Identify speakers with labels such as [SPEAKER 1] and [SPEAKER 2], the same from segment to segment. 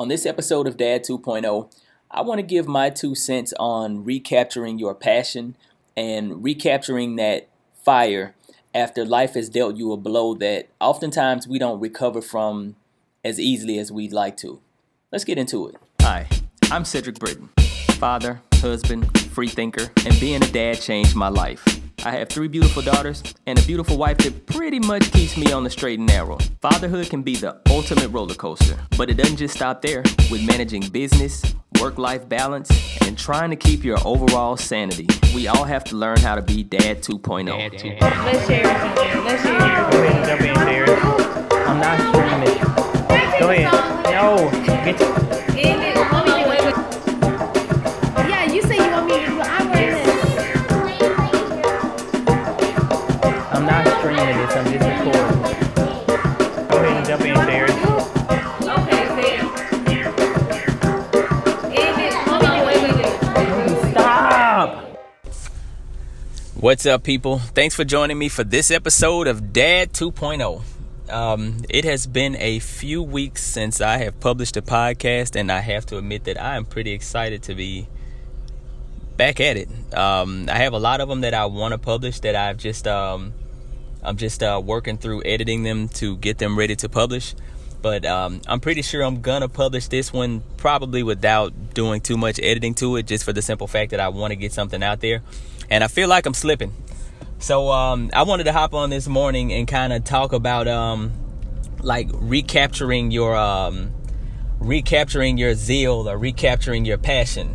[SPEAKER 1] On this episode of Dad 2.0, I want to give my two cents on recapturing your passion and recapturing that fire after life has dealt you a blow that oftentimes we don't recover from as easily as we'd like to. Let's get into it. Hi, I'm Cedric Britton, father, husband, free thinker, and being a dad changed my life. I have three beautiful daughters and a beautiful wife that pretty much keeps me on the straight and narrow. Fatherhood can be the ultimate roller coaster, but it doesn't just stop there. With managing business, work life balance, and trying to keep your overall sanity, we all have to learn how to be Dad 2.0. Dad 2.0.
[SPEAKER 2] Let's share something. Let's share.
[SPEAKER 3] Go ahead, jump in, Derek. I'm not streaming. Go ahead. No, get
[SPEAKER 1] What's up, people? Thanks for joining me for this episode of Dad 2.0. Um, it has been a few weeks since I have published a podcast, and I have to admit that I am pretty excited to be back at it. Um, I have a lot of them that I want to publish that I've just um, I'm just uh, working through editing them to get them ready to publish. But um, I'm pretty sure I'm gonna publish this one probably without doing too much editing to it, just for the simple fact that I want to get something out there, and I feel like I'm slipping. So um, I wanted to hop on this morning and kind of talk about um, like recapturing your um, recapturing your zeal or recapturing your passion.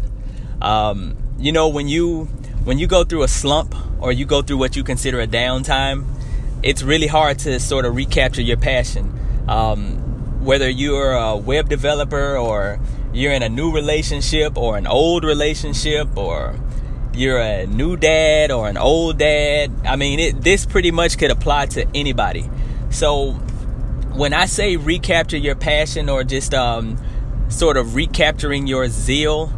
[SPEAKER 1] Um, you know when you when you go through a slump or you go through what you consider a downtime, it's really hard to sort of recapture your passion. Whether you're a web developer or you're in a new relationship or an old relationship or you're a new dad or an old dad. I mean, it, this pretty much could apply to anybody. So when I say recapture your passion or just um, sort of recapturing your zeal,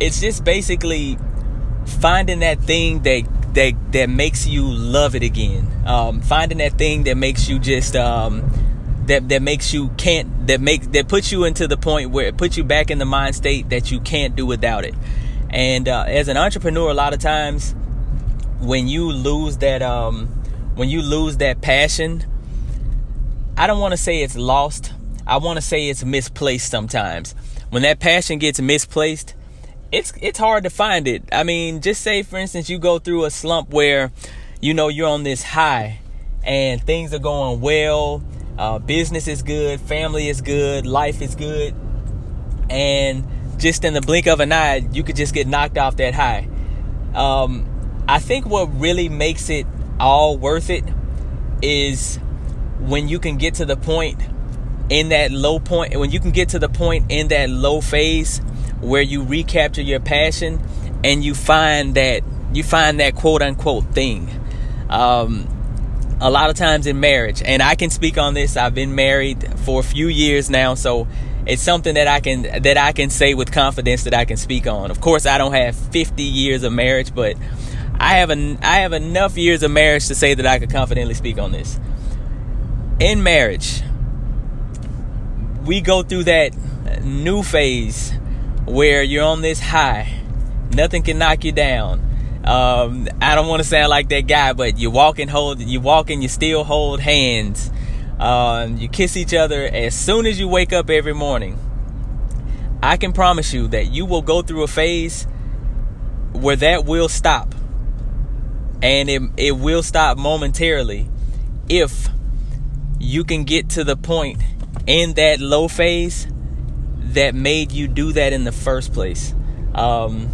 [SPEAKER 1] it's just basically finding that thing that that that makes you love it again. Um, finding that thing that makes you just um, that that makes you can't that make that puts you into the point where it puts you back in the mind state that you can't do without it. And uh, as an entrepreneur, a lot of times when you lose that um, when you lose that passion, I don't want to say it's lost. I want to say it's misplaced sometimes. When that passion gets misplaced, it's it's hard to find it. I mean, just say for instance you go through a slump where you know you're on this high and things are going well, uh, business is good, family is good, life is good, and just in the blink of an eye, you could just get knocked off that high. Um, I think what really makes it all worth it is when you can get to the point in that low point, when you can get to the point in that low phase where you recapture your passion and you find that you find that quote unquote thing. Um, a lot of times in marriage, and I can speak on this. I've been married for a few years now, so it's something that I can that I can say with confidence that I can speak on. Of course, I don't have 50 years of marriage, but I have an I have enough years of marriage to say that I could confidently speak on this. In marriage, we go through that new phase where you're on this high. Nothing can knock you down. Um, I don't want to sound like that guy, but you walk and hold, you walk and you still hold hands. Um, you kiss each other as soon as you wake up every morning. I can promise you that you will go through a phase where that will stop. And it, it will stop momentarily if you can get to the point in that low phase that made you do that in the first place. Um,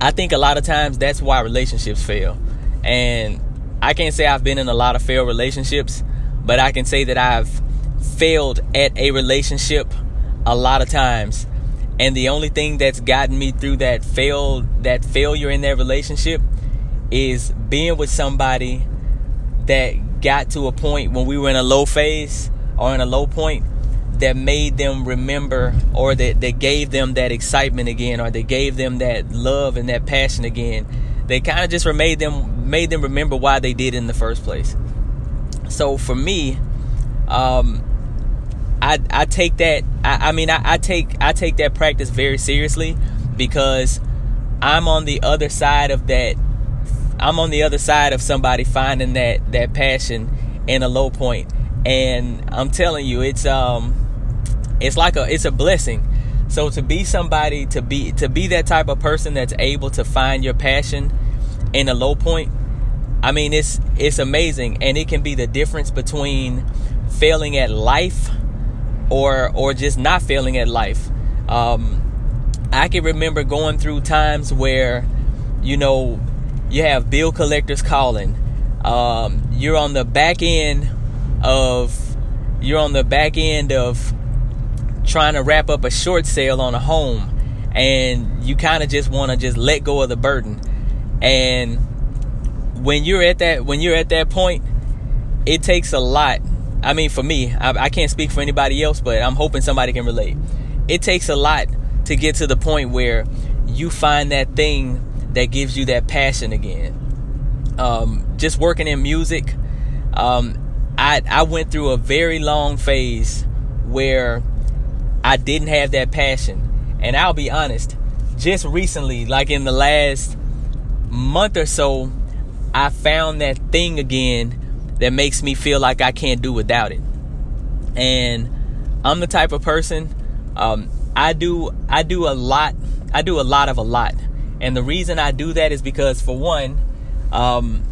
[SPEAKER 1] I think a lot of times that's why relationships fail. And I can't say I've been in a lot of failed relationships, but I can say that I've failed at a relationship a lot of times. And the only thing that's gotten me through that failed that failure in that relationship is being with somebody that got to a point when we were in a low phase or in a low point that made them remember or that, that gave them that excitement again or that gave them that love and that passion again they kind of just made them made them remember why they did it in the first place. So for me um, I I take that I, I mean I, I take I take that practice very seriously because I'm on the other side of that I'm on the other side of somebody finding that that passion in a low point. And I'm telling you it's um it's like a it's a blessing. So to be somebody to be to be that type of person that's able to find your passion in a low point I mean it's it's amazing. And it can be the difference between failing at life or or just not failing at life. Um I can remember going through times where you know you have bill collectors calling. Um, you're on the back end of you're on the back end of trying to wrap up a short sale on a home and you kind of just want to just let go of the burden. And when you're at that when you're at that point it takes a lot. I mean for me I, I can't speak for anybody else but i'm hoping somebody can relate. It takes a lot to get to the point where you find that thing that gives you that passion again. Um, just working in music um, I, I went through a very long phase where I didn't have that passion. And I'll be honest, just recently, like in the last month or so, I found that thing again that makes me feel like I can't do without it. And I'm the type of person um, I do I do a lot I do a lot of a lot. And the reason I do that is because for one, um,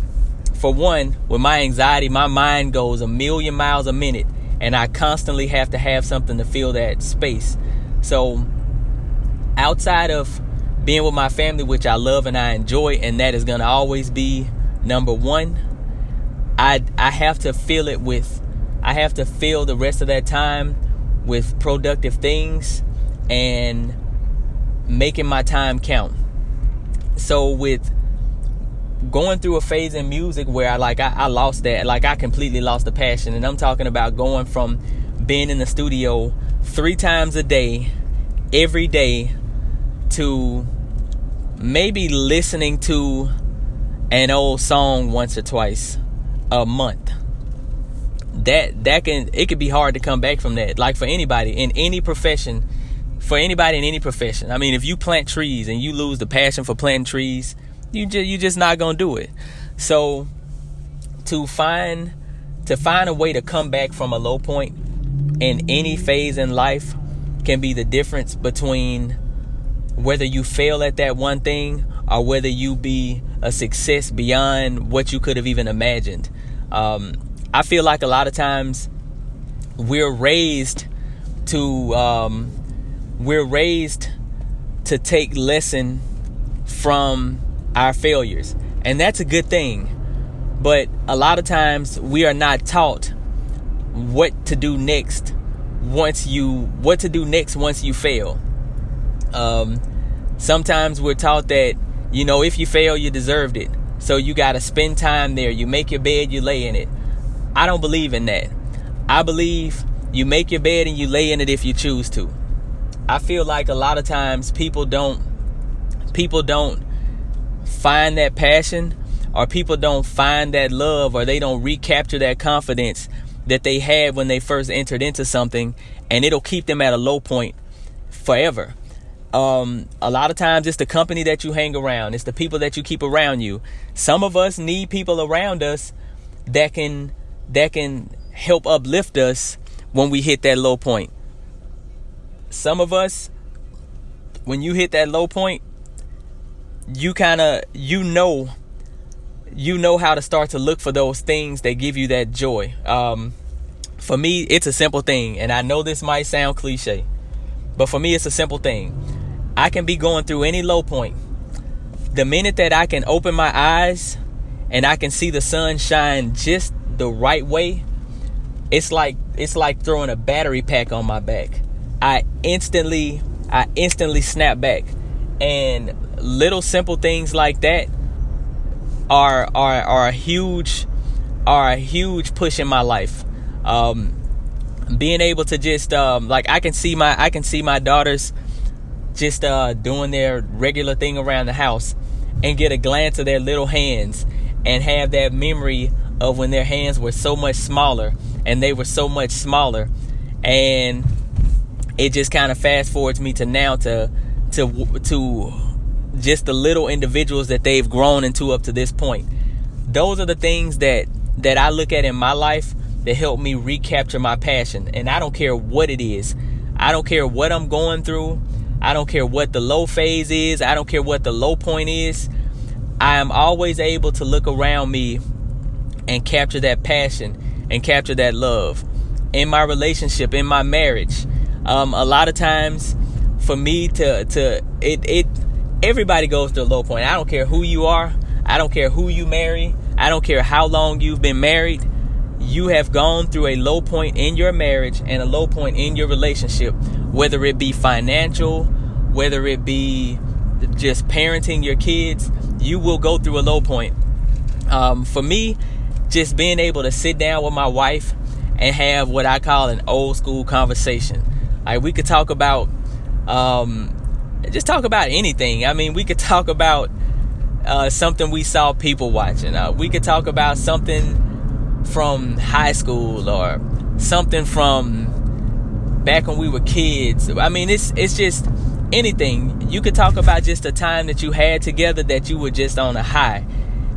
[SPEAKER 1] for one, with my anxiety, my mind goes a million miles a minute, and I constantly have to have something to fill that space. So, outside of being with my family, which I love and I enjoy, and that is going to always be number one, I I have to fill it with, I have to fill the rest of that time with productive things and making my time count. So with going through a phase in music where I like I, I, lost that like I completely lost the passion. And I'm talking about going from being in the studio three times a day every day to maybe listening to an old song once or twice a month. That that can it could be hard to come back from that like for anybody in any profession for anybody in any profession. I mean if you plant trees and you lose the passion for planting trees you just you just not gonna do it. So to find to find a way to come back from a low point in any phase in life can be the difference between whether you fail at that one thing or whether you be a success beyond what you could have even imagined. Um, I feel like a lot of times we're raised to um, we're raised to take lesson from our failures. And that's a good thing. But a lot of times we are not taught what to do next once you what to do next once you fail. Um, sometimes we're taught that you know if you fail you deserved it. So you got to spend time there. You make your bed, you lay in it. I don't believe in that. I believe you make your bed and you lay in it if you choose to. I feel like a lot of times people don't people don't find that passion or people don't find that love or they don't recapture that confidence that they had when they first entered into something and it'll keep them at a low point forever. Um, a lot of times it's the company that you hang around. It's the people that you keep around you. Some of us need people around us that can that can help uplift us when we hit that low point. Some of us when you hit that low point you kind of you know you know how to start to look for those things that give you that joy. Um, for me it's a simple thing and i know this might sound cliche but for me it's a simple thing. I can be going through any low point. The minute that i can open my eyes and i can see the sun shine just the right way it's like it's like throwing a battery pack on my back. I instantly i instantly snap back. And little simple things like that are are are a huge are a huge push in my life. Um, being able to just um, like I can see my I can see my daughters just uh, doing their regular thing around the house and get a glance of their little hands and have that memory of when their hands were so much smaller and they were so much smaller and it just kind of fast forwards me to now to to to just the little individuals that they've grown into up to this point. Those are the things that that I look at in my life that help me recapture my passion. And I don't care what it is. I don't care what I'm going through. I don't care what the low phase is. I don't care what the low point is. I am always able to look around me and capture that passion and capture that love in my relationship, in my marriage. Um, a lot of times, for me to to it it everybody goes to a low point. I don't care who you are. I don't care who you marry. I don't care how long you've been married. You have gone through a low point in your marriage and a low point in your relationship, whether it be financial, whether it be just parenting your kids. You will go through a low point. Um, for me, just being able to sit down with my wife and have what I call an old school conversation. Like we could talk about, um, just talk about anything. I mean, we could talk about uh, something we saw people watching. Uh, we could talk about something from high school or something from back when we were kids. I mean, it's it's just anything. You could talk about just a time that you had together that you were just on a high,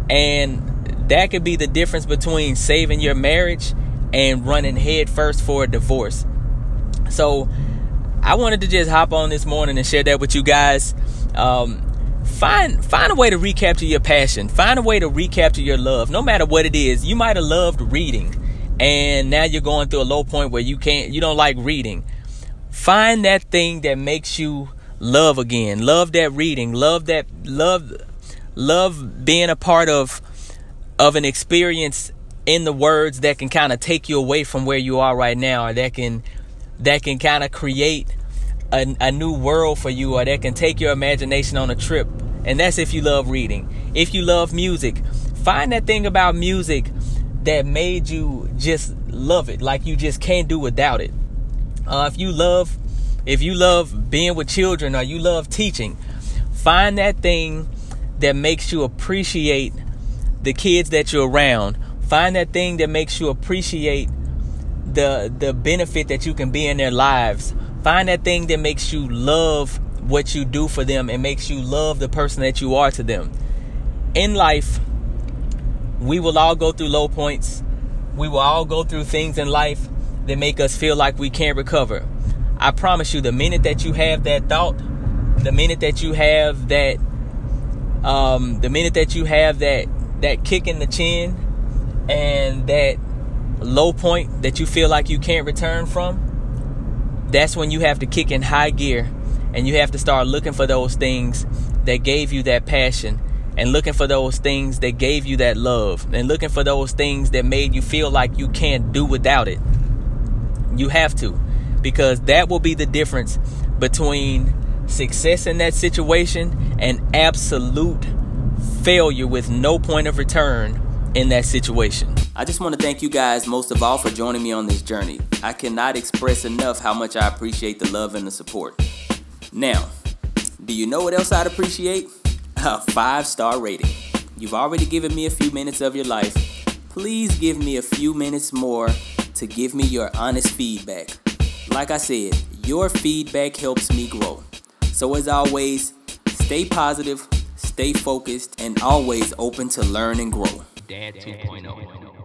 [SPEAKER 1] and that could be the difference between saving your marriage and running headfirst for a divorce. So I wanted to just hop on this morning and share that with you guys. Um, find find a way to recapture your passion. Find a way to recapture your love, no matter what it is. You might have loved reading, and now you're going through a low point where you can't, you don't like reading. Find that thing that makes you love again. Love that reading. Love that love love being a part of of an experience in the words that can kind of take you away from where you are right now or that can that can kind of create a, a, new world for you or that can take your imagination on a trip and that's if you love reading if you love music find that thing about music that made you just love it like you just can't do without it uh, if you love if you love being with children or you love teaching find that thing that makes you appreciate the kids that you're around. Find that thing that makes you appreciate the the benefit that you can be in their lives. Find that thing that makes you love what you do for them and makes you love the person that you are to them. In life, we will all go through low points. We will all go through things in life that make us feel like we can't recover. I promise you, the minute that you have that thought, the minute that you have that, um, the minute that you have that that kick in the chin and that low point that you feel like you can't return from, that's when you have to kick in high gear and you have to start looking for those things that gave you that passion and looking for those things that gave you that love and looking for those things that made you feel like you can't do without it. You have to because that will be the difference between success in that situation and absolute failure with no point of return in that situation. I just want to thank you guys most of all for joining me on this journey. I cannot express enough how much I appreciate the love and the support. Now, do you know what else I'd appreciate? A five star rating. You've already given me a few minutes of your life. Please give me a few minutes more to give me your honest feedback. Like I said, your feedback helps me grow. So, as always, stay positive, stay focused, and always open to learn and grow. Dad 2.0.